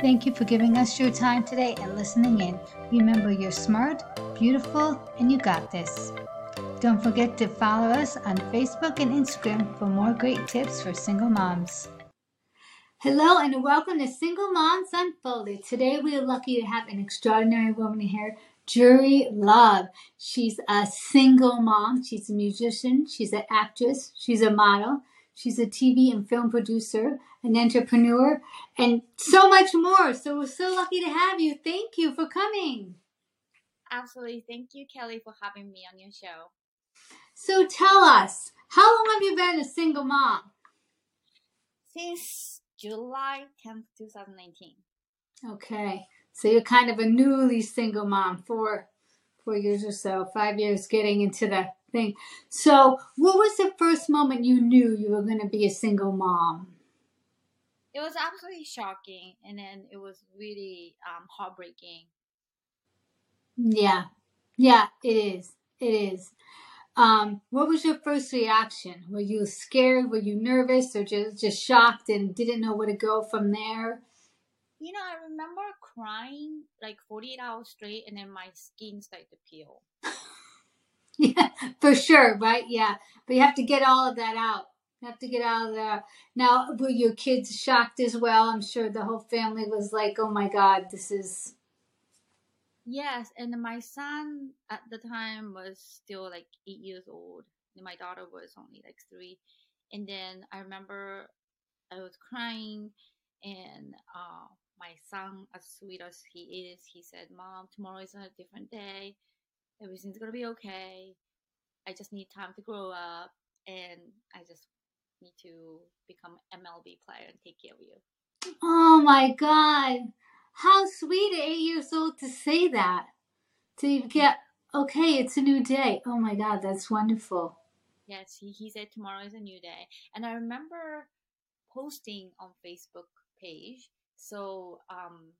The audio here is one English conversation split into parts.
Thank you for giving us your time today and listening in. Remember, you're smart, beautiful, and you got this. Don't forget to follow us on Facebook and Instagram for more great tips for single moms. Hello and welcome to Single Moms Unfolded. Today we are lucky to have an extraordinary woman here, Juri Love. She's a single mom, she's a musician, she's an actress, she's a model, she's a TV and film producer, an entrepreneur, and so much more. So we're so lucky to have you. Thank you for coming. Absolutely. Thank you, Kelly, for having me on your show. So tell us, how long have you been a single mom? Since July 10th, 2019. Okay. So you're kind of a newly single mom, four four years or so, five years getting into the thing. So what was the first moment you knew you were gonna be a single mom? It was absolutely shocking and then it was really um, heartbreaking. Yeah. Yeah, it is. It is. Um, what was your first reaction? Were you scared? Were you nervous or just, just shocked and didn't know where to go from there? You know, I remember crying like 48 hours straight and then my skin started to peel. Yeah, for sure, right? Yeah. But you have to get all of that out. You have to get out of there. Now, were your kids shocked as well? I'm sure the whole family was like, oh my God, this is Yes, and my son at the time was still like eight years old. And my daughter was only like three. And then I remember I was crying, and uh, my son, as sweet as he is, he said, Mom, tomorrow is a different day. Everything's to be okay. I just need time to grow up, and I just need to become MLB player and take care of you. Oh my God. How sweet at eight years old to say that. To get, okay, it's a new day. Oh my God, that's wonderful. Yes, he, he said tomorrow is a new day. And I remember posting on Facebook page. So um,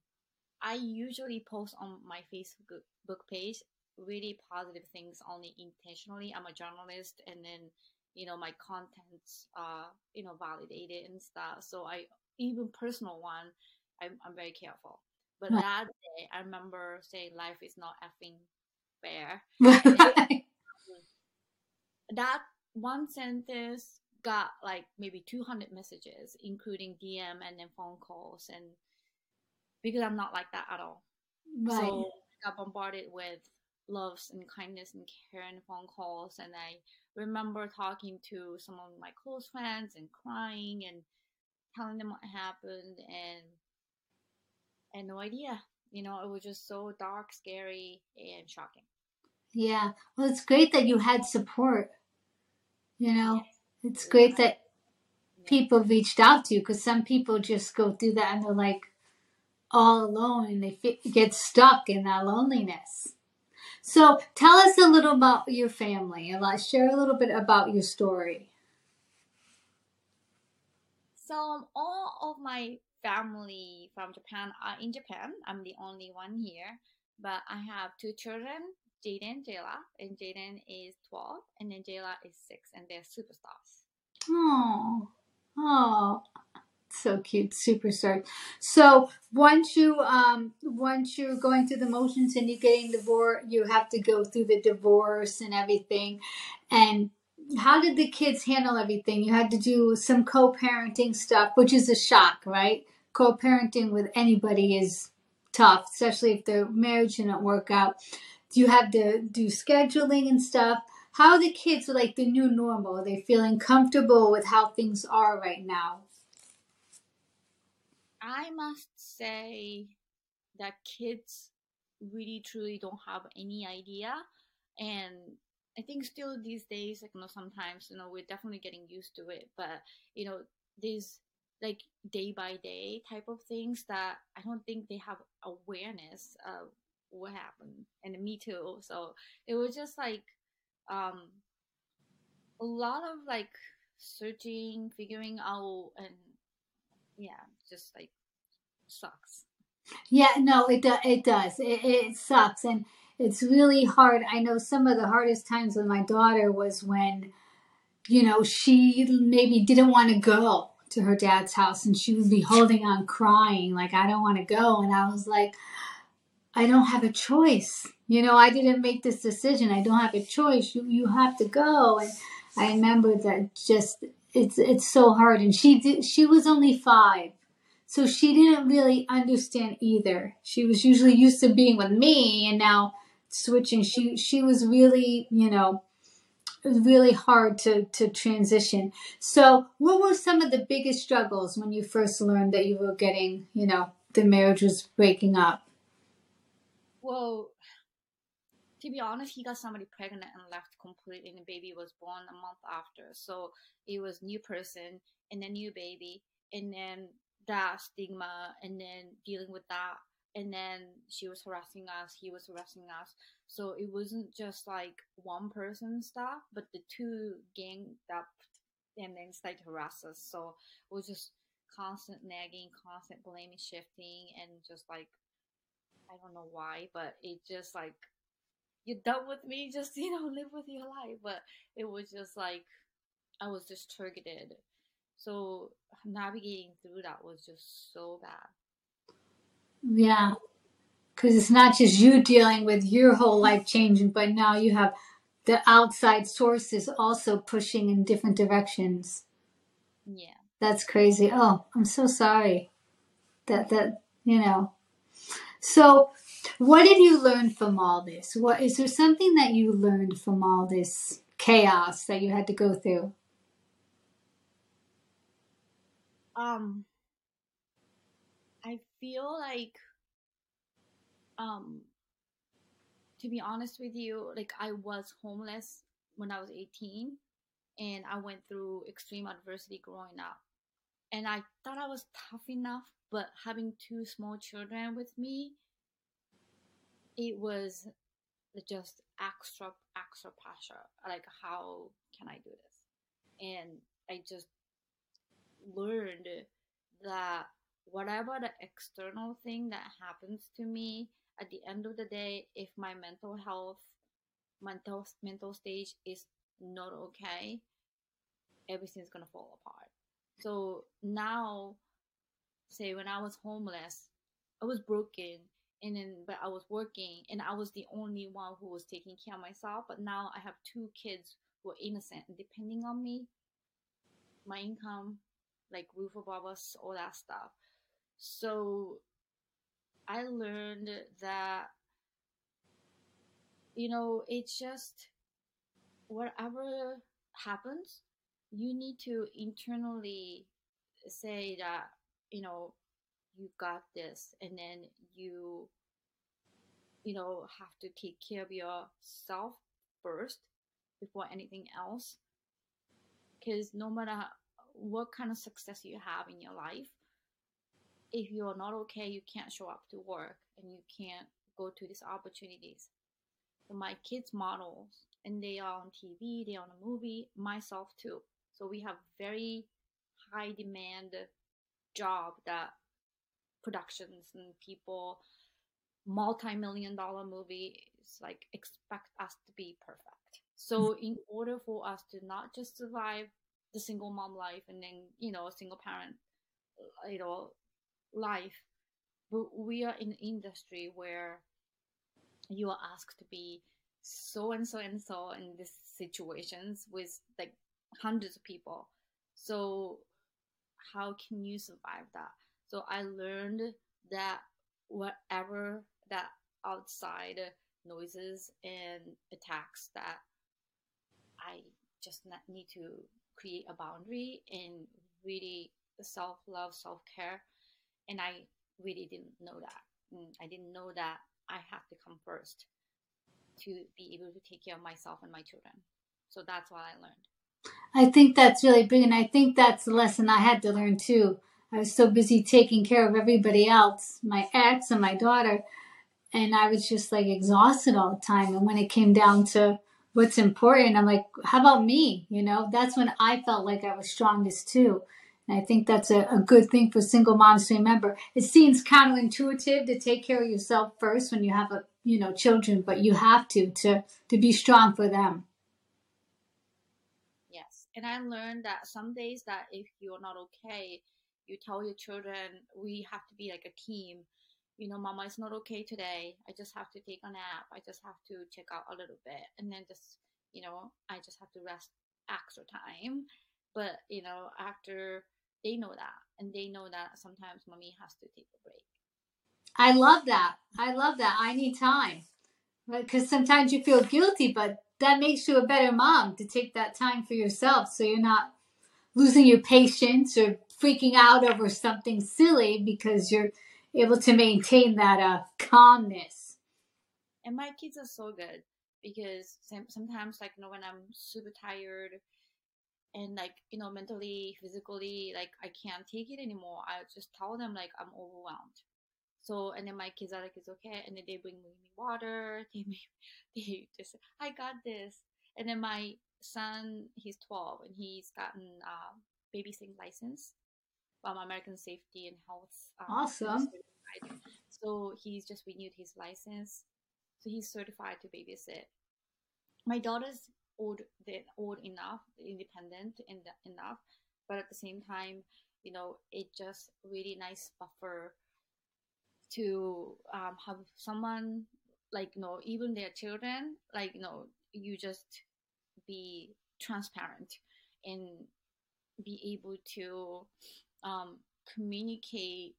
I usually post on my Facebook page really positive things only intentionally. I'm a journalist and then, you know, my contents are, you know, validated and stuff. So I, even personal one, I'm, I'm very careful. But right. that day, I remember saying, "Life is not effing fair." Right. that one sentence got like maybe 200 messages, including DM and then phone calls, and because I'm not like that at all, right. so I got bombarded with loves and kindness and care and phone calls, and I remember talking to some of my close friends and crying and telling them what happened and I had no idea. You know, it was just so dark, scary, and shocking. Yeah. Well, it's great that you had support. You know, it's great that people reached out to you because some people just go through that and they're like all alone and they get stuck in that loneliness. So tell us a little about your family and let's share a little bit about your story. So um, all of my family from Japan are in Japan. I'm the only one here, but I have two children, Jaden, and Jayla, and Jaden is 12, and then Jayla is 6, and they're superstars. Oh, oh, so cute, superstar. So once you um once you're going through the motions and you're getting divorced, you have to go through the divorce and everything, and how did the kids handle everything? You had to do some co-parenting stuff, which is a shock, right? Co-parenting with anybody is tough, especially if the marriage didn't work out. You have to do scheduling and stuff. How the kids like the new normal? Are they feeling comfortable with how things are right now? I must say that kids really truly don't have any idea. And I think still these days, like you know, sometimes you know we're definitely getting used to it, but you know these like day by day type of things that I don't think they have awareness of what happened, and me too. So it was just like um a lot of like searching, figuring out, and yeah, just like sucks. Yeah, no, it do, it does. It, it sucks, and it's really hard. I know some of the hardest times with my daughter was when, you know, she maybe didn't want to go to her dad's house and she would be holding on crying like I don't want to go and I was like I don't have a choice. You know, I didn't make this decision. I don't have a choice. You you have to go and I remember that just it's it's so hard and she did she was only 5 so she didn't really understand either. She was usually used to being with me and now switching. She she was really you know it was really hard to to transition. So what were some of the biggest struggles when you first learned that you were getting you know the marriage was breaking up? Well to be honest, he got somebody pregnant and left completely, and the baby was born a month after. So it was new person and a new baby, and then that stigma, and then dealing with that, and then she was harassing us, he was harassing us. So it wasn't just like one person stuff, but the two gang up and then started harass us. So it was just constant nagging, constant blaming, shifting, and just like I don't know why, but it just like you're done with me, just you know, live with your life. But it was just like I was just targeted. So navigating through that was just so bad. Yeah. Because it's not just you dealing with your whole life changing, but now you have the outside sources also pushing in different directions. Yeah. That's crazy. Oh, I'm so sorry. That that you know. So what did you learn from all this? What is there something that you learned from all this chaos that you had to go through? Um I feel like um to be honest with you, like I was homeless when I was 18 and I went through extreme adversity growing up. And I thought I was tough enough, but having two small children with me it was just extra extra pressure like how can i do this and i just learned that whatever the external thing that happens to me at the end of the day if my mental health mental mental stage is not okay everything's gonna fall apart so now say when i was homeless i was broken and then but I was working and I was the only one who was taking care of myself. But now I have two kids who are innocent and depending on me, my income, like roof above us, all that stuff. So I learned that you know it's just whatever happens, you need to internally say that you know you got this and then you you know have to take care of yourself first before anything else because no matter what kind of success you have in your life if you're not okay you can't show up to work and you can't go to these opportunities. So my kids models and they are on tv they're on a movie myself too. So we have very high demand job that productions and people multi-million dollar movies like expect us to be perfect. So mm-hmm. in order for us to not just survive the single mom life and then you know a single parent you know life. But we are in industry where you are asked to be so and so and so in these situations with like hundreds of people. So how can you survive that? So I learned that whatever that outside noises and attacks that I just need to create a boundary and really self love, self care. And I really didn't know that. Mm, I didn't know that I have to come first to be able to take care of myself and my children. So that's what I learned. I think that's really big. And I think that's the lesson I had to learn too. I was so busy taking care of everybody else, my ex and my daughter, and I was just like exhausted all the time. And when it came down to what's important, I'm like, how about me? You know, that's when I felt like I was strongest too. And I think that's a, a good thing for single moms to remember. It seems counterintuitive to take care of yourself first when you have a you know children, but you have to to to be strong for them. Yes, And I learned that some days that if you're not okay, you tell your children we have to be like a team. You know, mama is not okay today. I just have to take a nap. I just have to check out a little bit and then just, you know, I just have to rest extra time. But, you know, after they know that and they know that sometimes mommy has to take a break. I love that. I love that. I need time. Because sometimes you feel guilty, but that makes you a better mom to take that time for yourself so you're not losing your patience or freaking out over something silly because you're able to maintain that uh, calmness. And my kids are so good because sometimes, like, you know, when I'm super tired and, like, you know, mentally, physically, like, I can't take it anymore, I just tell them, like, I'm overwhelmed. So, and then my kids are like, it's okay. And then they bring me water. They, they just, I got this. And then my son, he's 12 and he's gotten a babysitting license from American Safety and Health. Um, awesome. So he's just renewed his license. So he's certified to babysit. My daughter's old, they're old enough, independent enough, but at the same time, you know, it just really nice buffer to um, have someone like you know even their children like you know you just be transparent and be able to um, communicate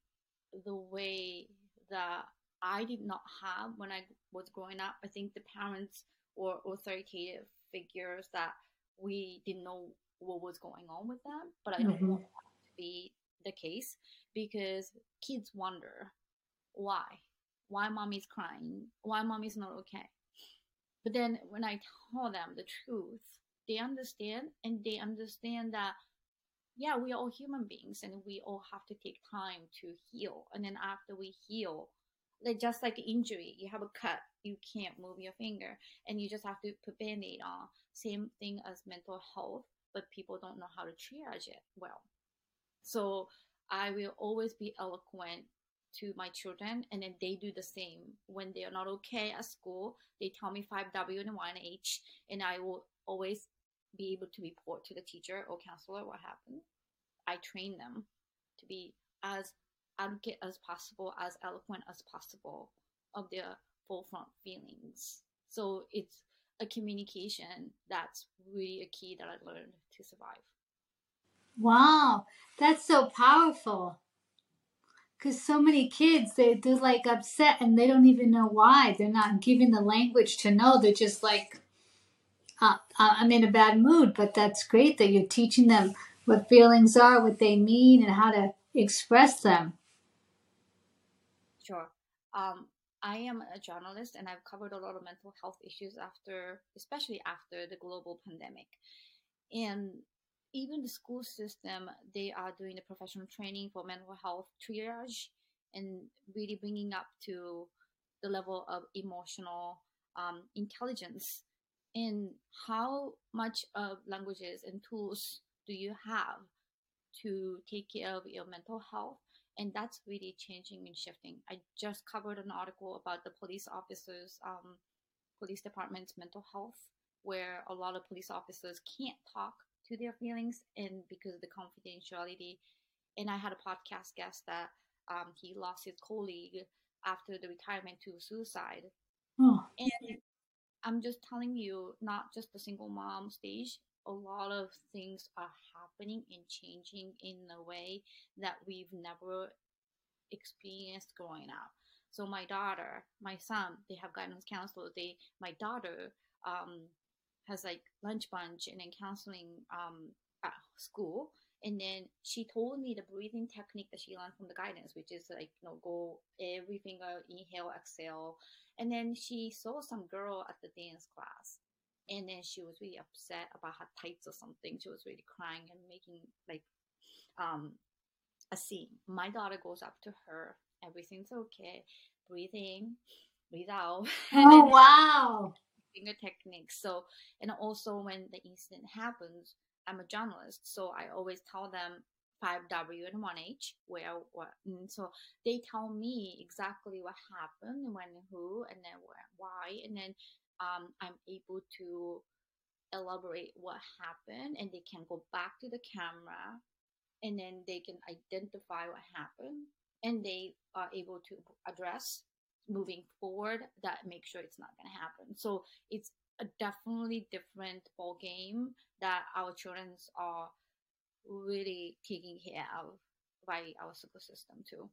the way that I did not have when I was growing up. I think the parents or authoritative figures that we didn't know what was going on with them, but I don't mm-hmm. want that to be the case because kids wonder why, why mommy's crying, why mommy's not okay. But then when I tell them the truth, they understand and they understand that yeah, we are all human beings and we all have to take time to heal. And then after we heal, like just like injury, you have a cut, you can't move your finger, and you just have to put band-aid on. Same thing as mental health, but people don't know how to triage it well. So I will always be eloquent to my children and then they do the same when they are not okay at school they tell me 5w and 1h and i will always be able to report to the teacher or counselor what happened? I train them to be as advocate as possible as eloquent as possible of their forefront feelings. So it's a communication that's really a key that i learned to survive. Wow that's so powerful. Because so many kids they, they're like upset and they don't even know why. They're not given the language to know. They're just like uh, uh, i'm in a bad mood but that's great that you're teaching them what feelings are what they mean and how to express them. Sure. Um, i am a journalist and i've covered a lot of mental health issues after especially after the global pandemic. And even the school system, they are doing the professional training for mental health triage and really bringing up to the level of emotional um, intelligence. And how much of languages and tools do you have to take care of your mental health? And that's really changing and shifting. I just covered an article about the police officers, um, police department's mental health, where a lot of police officers can't talk to their feelings and because of the confidentiality. And I had a podcast guest that um, he lost his colleague after the retirement to suicide. Oh. And I'm just telling you, not just the single mom stage, a lot of things are happening and changing in a way that we've never experienced growing up. So my daughter, my son, they have guidance counselors. They, my daughter, um, has like lunch bunch and then counseling um, at school. And then she told me the breathing technique that she learned from the guidance, which is like, you know, go every finger, inhale, exhale. And then she saw some girl at the dance class. And then she was really upset about her tights or something. She was really crying and making like um, a scene. My daughter goes up to her, everything's okay, breathe in, breathe out. Oh, wow finger techniques. So, and also when the incident happens, I'm a journalist, so I always tell them 5W and 1H, where, what, and so they tell me exactly what happened, when, who, and then where, why, and then um, I'm able to elaborate what happened and they can go back to the camera and then they can identify what happened and they are able to address moving forward that make sure it's not going to happen. So it's a definitely different ball game that our children are really taking care of by our school system too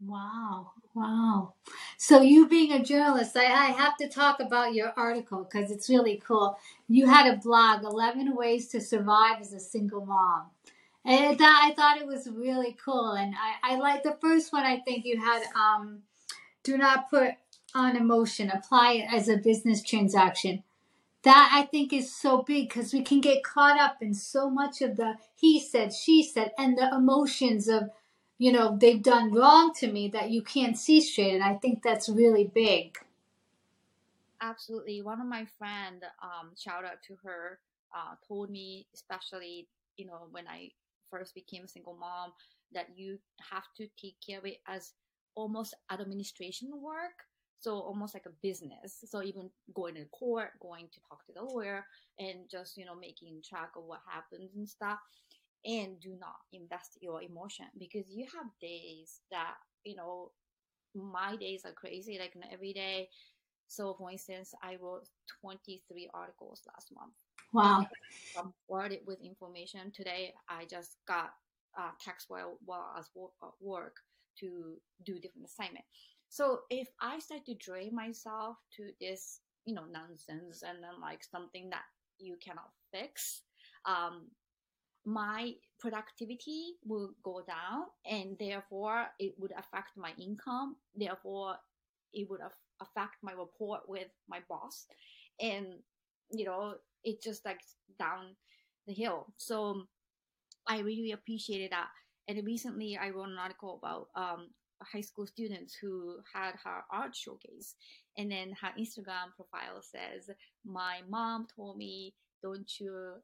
Wow, wow. So, you being a journalist, I, I have to talk about your article because it's really cool. You had a blog, 11 Ways to Survive as a Single Mom. And I thought it was really cool. And I, I like the first one, I think you had um, Do Not Put on Emotion, apply it as a business transaction. That I think is so big because we can get caught up in so much of the he said, she said, and the emotions of you know, they've done wrong to me that you can't see straight. And I think that's really big. Absolutely. One of my friend, um, shout out to her, uh, told me, especially, you know, when I first became a single mom, that you have to take care of it as almost administration work. So almost like a business. So even going to court, going to talk to the lawyer and just, you know, making track of what happens and stuff. And do not invest your emotion because you have days that you know my days are crazy like every day. So for instance i wrote 23 articles last month. Wow. I'm flooded with information. Today i just got uh, text while, while i was at work to do different assignment. So if i start to drain myself to this you know nonsense and then like something that you cannot fix um, my productivity will go down and therefore it would affect my income. Therefore it would affect my report with my boss. And you know it just like down the hill. So i really appreciated that and recently i wrote an article about um, high school students who had her art showcase. And then her instagram profile says my mom told me don't you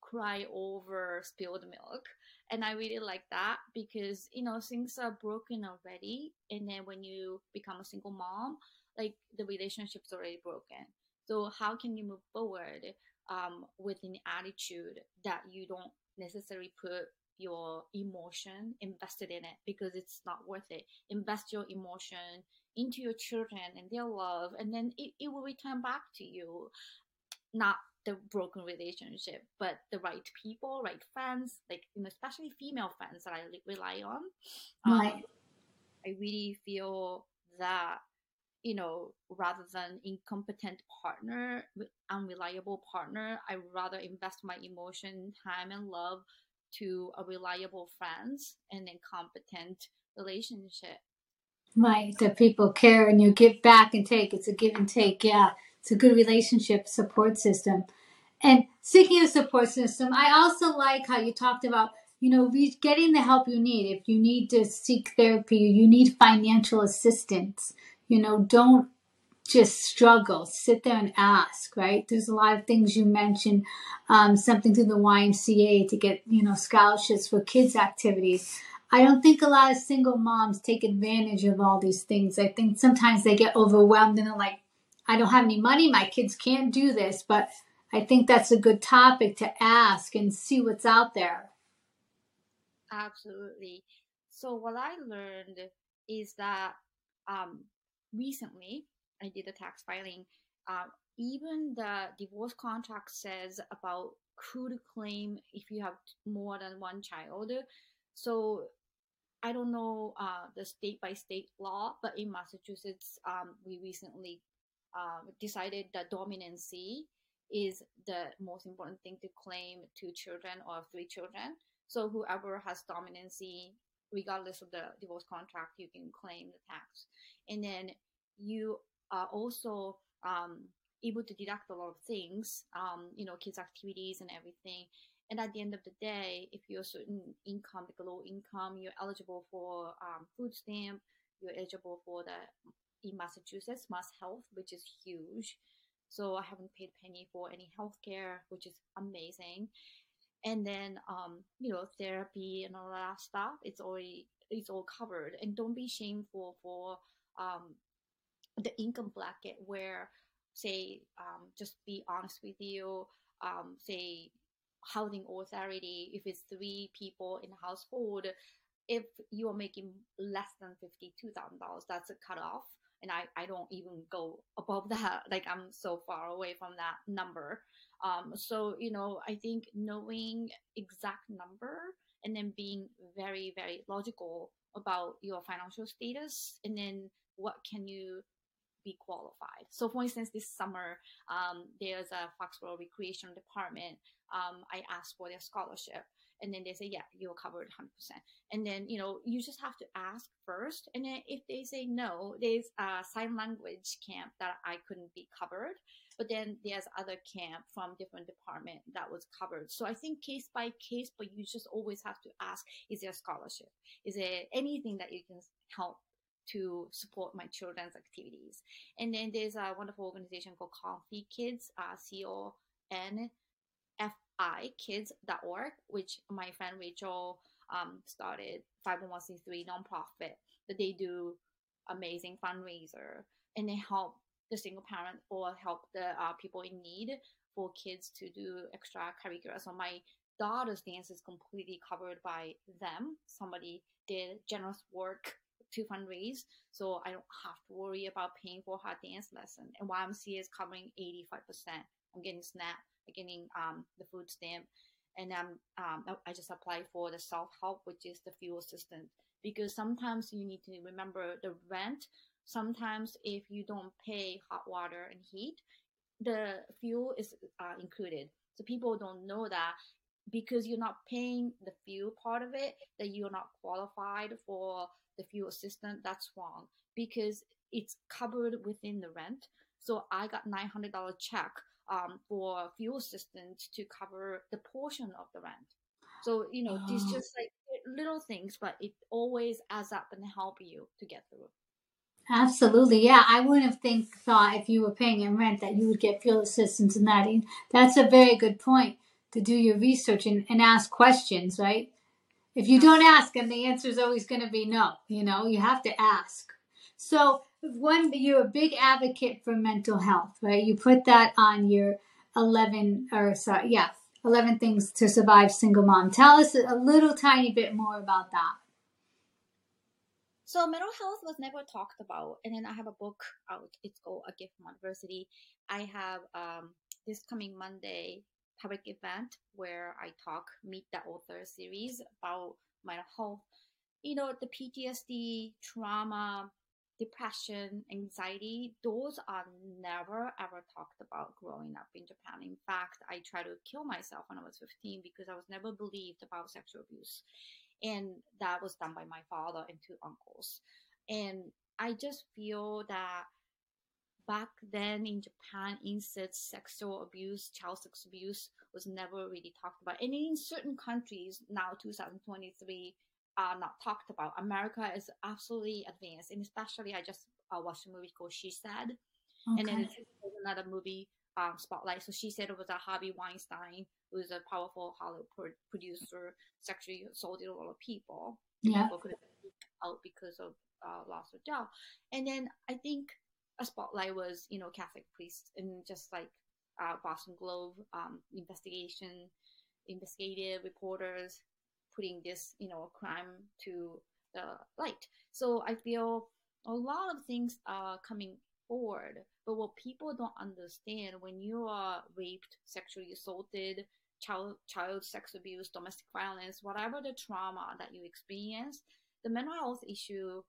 cry over spilled milk and i really like that because you know things are broken already. And then when you become a single mom like the relationship's already broken. So how can you move forward um, with an attitude that you don't necessarily put your emotion invested in it because it's not worth it invest your emotion into your children and their love and then it, it will return back to you not the broken relationship, but the right people, right friends, like you know, especially female friends that I rely on. Right. Um, I really feel that you know, rather than incompetent partner, unreliable partner, I rather invest my emotion, time, and love to a reliable friends and then competent relationship. Right, that people care and you give back and take. It's a give and take. Yeah it's a good relationship support system. And speaking of support system, I also like how you talked about, you know, getting the help you need. If you need to seek therapy, you need financial assistance. You know, don't just struggle. Sit there and ask, right? There's a lot of things you mentioned, um, something through the YMCA to get, you know, scholarships for kids' activities. I don't think a lot of single moms take advantage of all these things. I think sometimes they get overwhelmed and they're like, I don't have any money, my kids can't do this, but I think that's a good topic to ask and see what's out there. Absolutely. So, what I learned is that um, recently I did the tax filing. Uh, even the divorce contract says about to claim if you have more than one child. So, I don't know uh, the state by state law, but in Massachusetts, um, we recently um, decided that dominancy is the most important thing to claim two children or three children. So whoever has dominancy, regardless of the divorce contract, you can claim the tax. And then you are also um, able to deduct a lot of things, um, you know, kids' activities and everything. And at the end of the day, if you're certain income, like low income, you're eligible for um, food stamp, you're eligible for the in Massachusetts, Mass Health, which is huge. So I haven't paid penny for any healthcare, which is amazing. And then, um, you know, therapy and all that stuff, it's already, it's all covered. And don't be shameful for, um, the income bracket where, say, um, just be honest with you, um, say housing authority, if it's three people in a household, if you are making less than $52,000, that's a cutoff. And I, I don't even go above that. Like I'm so far away from that number. Um, so, you know, I think knowing exact number and then being very, very logical about your financial status and then what can you be qualified. So, for instance, this summer, um, there's a Foxborough Recreation Department. Um, I asked for their scholarship, and then they say, "Yeah, you're covered 100%." And then you know, you just have to ask first, and then if they say no, there's a sign language camp that I couldn't be covered. But then there's other camp from different department that was covered. So I think case by case, but you just always have to ask: Is there a scholarship? Is there anything that you can help to support my children's activities. And then there's a wonderful organization called Confi Kids, uh, C O N F I kids.org, which my friend Rachel um, started 501c3 nonprofit that they do amazing fundraiser and they help the single parent or help the uh, people in need for kids to do extracurricular. So my daughter's dance is completely covered by them. Somebody did generous work to fundraise, so I don't have to worry about paying for her dance lesson. And YMCA is covering 85%. I'm getting SNAP, I'm getting um, the food stamp, and um, um, I just applied for the self help, which is the fuel assistance. Because sometimes you need to remember the rent. Sometimes if you don't pay hot water and heat, the fuel is uh, included. So people don't know that because you're not paying the fuel part of it, that you're not qualified for the fuel assistance, that's wrong because it's covered within the rent. So I got $900 check um, for fuel assistance to cover the portion of the rent. So, you know, oh. it's just like little things, but it always adds up and help you to get through. Absolutely, yeah. I wouldn't have think thought if you were paying in rent that you would get fuel assistance and that. That's a very good point to do your research and, and ask questions, right? If you don't ask, and the answer is always going to be no. You know, you have to ask. So, one, you're a big advocate for mental health, right? You put that on your 11, or sorry, yeah, 11 things to survive single mom. Tell us a little tiny bit more about that. So mental health was never talked about, and then I have a book out. It's called A Gift from Adversity. I have um, this coming Monday public event where I talk, meet the author series about mental health. You know, the PTSD, trauma, depression, anxiety, those are never ever talked about growing up in Japan. In fact, I tried to kill myself when I was 15 because I was never believed about sexual abuse. And that was done by my father and two uncles. And I just feel that back then in Japan, incest, sexual abuse, child sex abuse was never really talked about. And in certain countries now, 2023, are not talked about. America is absolutely advanced, and especially I just uh, watched a movie called She Said, okay. and then another movie, um, Spotlight. So she said it was a Harvey Weinstein, who is a powerful Hollywood pro- producer, sexually assaulted a lot of people. Yeah. People couldn't out because of uh, loss of job, and then I think a spotlight was you know Catholic priests and just like uh, Boston Globe um, investigation, investigative reporters putting this you know crime to the light. So I feel a lot of things are coming forward, but what people don't understand when you are raped, sexually assaulted, child child sex abuse, domestic violence, whatever the trauma that you experience, the mental health issue,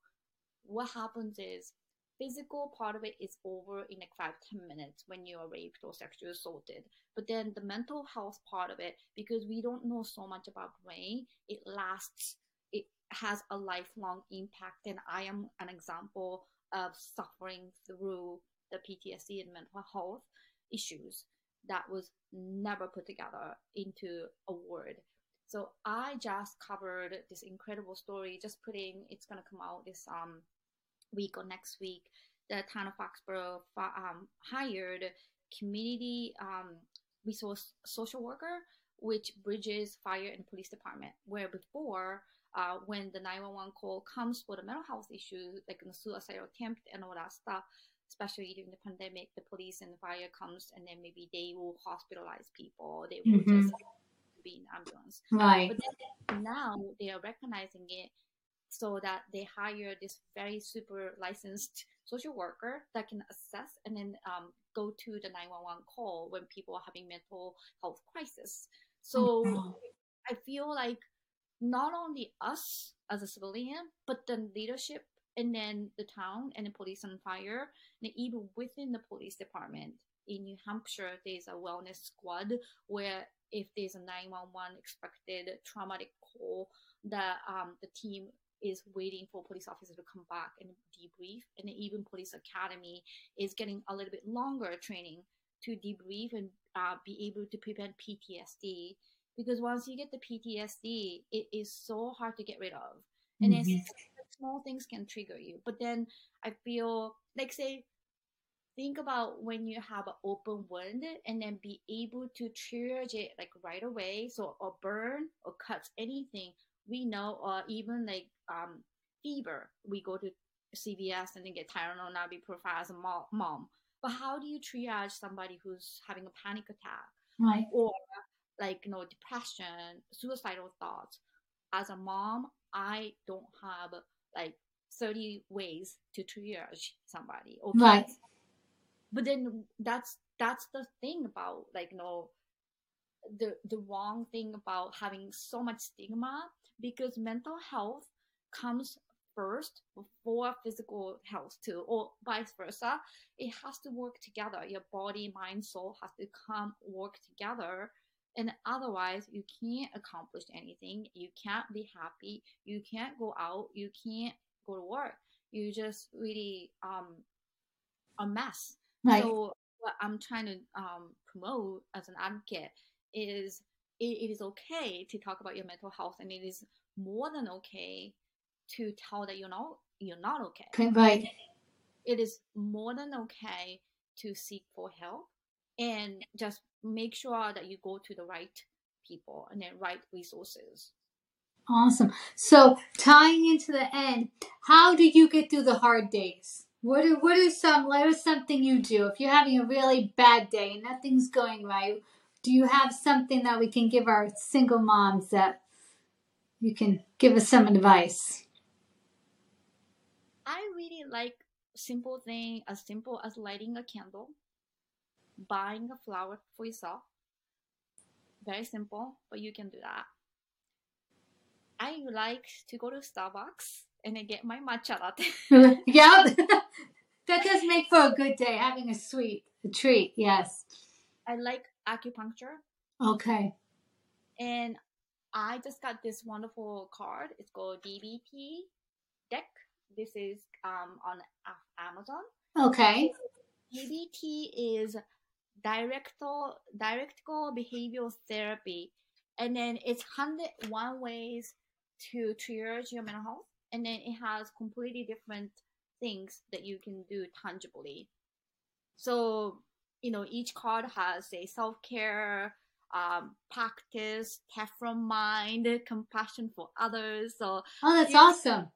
what happens is physical part of it is over in like five ten minutes when you are raped or sexually assaulted but then the mental health part of it because we don't know so much about brain it lasts it has a lifelong impact. And i am an example of suffering through the ptsd and mental health issues that was never put together into a word. So i just covered this incredible story just putting it's going to come out this um week or next week, the town of Foxborough um, hired community um, resource social worker, which bridges fire and police department. Where before uh, when the 911 call comes for the mental health issue, like the suicidal attempt and all that stuff, especially during the pandemic, the police and the fire comes and then maybe they will hospitalize people. They will mm-hmm. just be in ambulance. Right. But then now they are recognizing it so that they hire this very super licensed social worker that can assess and then um, go to the 911 call when people are having mental health crisis. So mm-hmm. I feel like not only us as a civilian, but the leadership and then the town and the police and fire, and even within the police department in New Hampshire, there's a wellness squad where if there's a 911 expected traumatic call, the um, the team is waiting for police officers to come back and debrief, and even police academy is getting a little bit longer training to debrief and uh, be able to prevent PTSD because once you get the PTSD, it is so hard to get rid of. And mm-hmm. then small things can trigger you. But then I feel like say think about when you have an open wound and then be able to triage it like right away. So a burn or cuts anything we know, or even like um fever, we go to CVS and then get Tylenol, ibuprofen as a mom. But how do you triage somebody who's having a panic attack? Right. Or like you know depression suicidal thoughts as a mom i don't have like 30 ways to triage somebody okay right but then that's that's the thing about like you know the the wrong thing about having so much stigma because mental health comes first before physical health too or vice versa. It has to work together. Your body mind soul has to come work together. And otherwise you can't accomplish anything. You can't be happy. You can't go out. You can't go to work. You just really um a mess. Right. so what i'm trying to um, promote as an advocate is it, is okay to talk about your mental health and it is more than okay to tell that you're not you're not okay right it is more than okay to seek for help and just make sure that you go to the right people and the right resources. Awesome. So tying into the end, how do you get through the hard days? What are what are some what is something you do if you're having a really bad day and nothing's going right? Do you have something that we can give our single moms that you can give us some advice? I really like simple thing as simple as lighting a candle buying a flower for yourself. Very simple, but you can do that. I like to go to Starbucks and I get my matcha latte. yeah, that does make for a good day, having a sweet a treat. Yes. I like acupuncture. Okay. And I just got this wonderful card. It's called DBT deck. This is um, on Amazon. Okay. DBT is director dialectical behavioral therapy, and then it's 101 ways to triage your mental health, and then it has completely different things that you can do tangibly. So, you know, each card has a self care, um, practice, from mind, compassion for others. So, oh, that's awesome.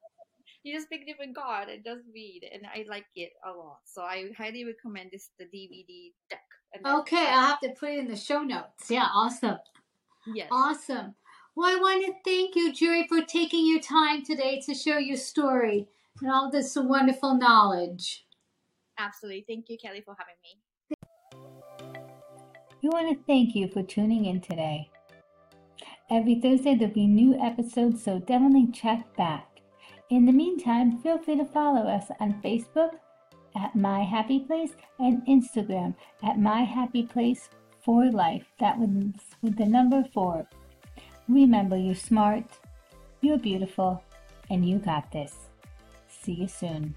you just pick different card and just read and i like it a lot. So i highly recommend this the DBT deck okay i'll have to put it in the show notes. Yeah awesome. Yes. Awesome. Well i want to thank you Juri for taking your time today to share your story and all this wonderful knowledge. Absolutely. Thank you kelly for having me we want to thank you for tuning in today every thursday there'll be new episodes so definitely check back in the meantime, feel free to follow us on Facebook at My Happy Place and Instagram at My Happy Place for Life. That was with the number four. Remember, you're smart, you're beautiful, and you got this. See you soon.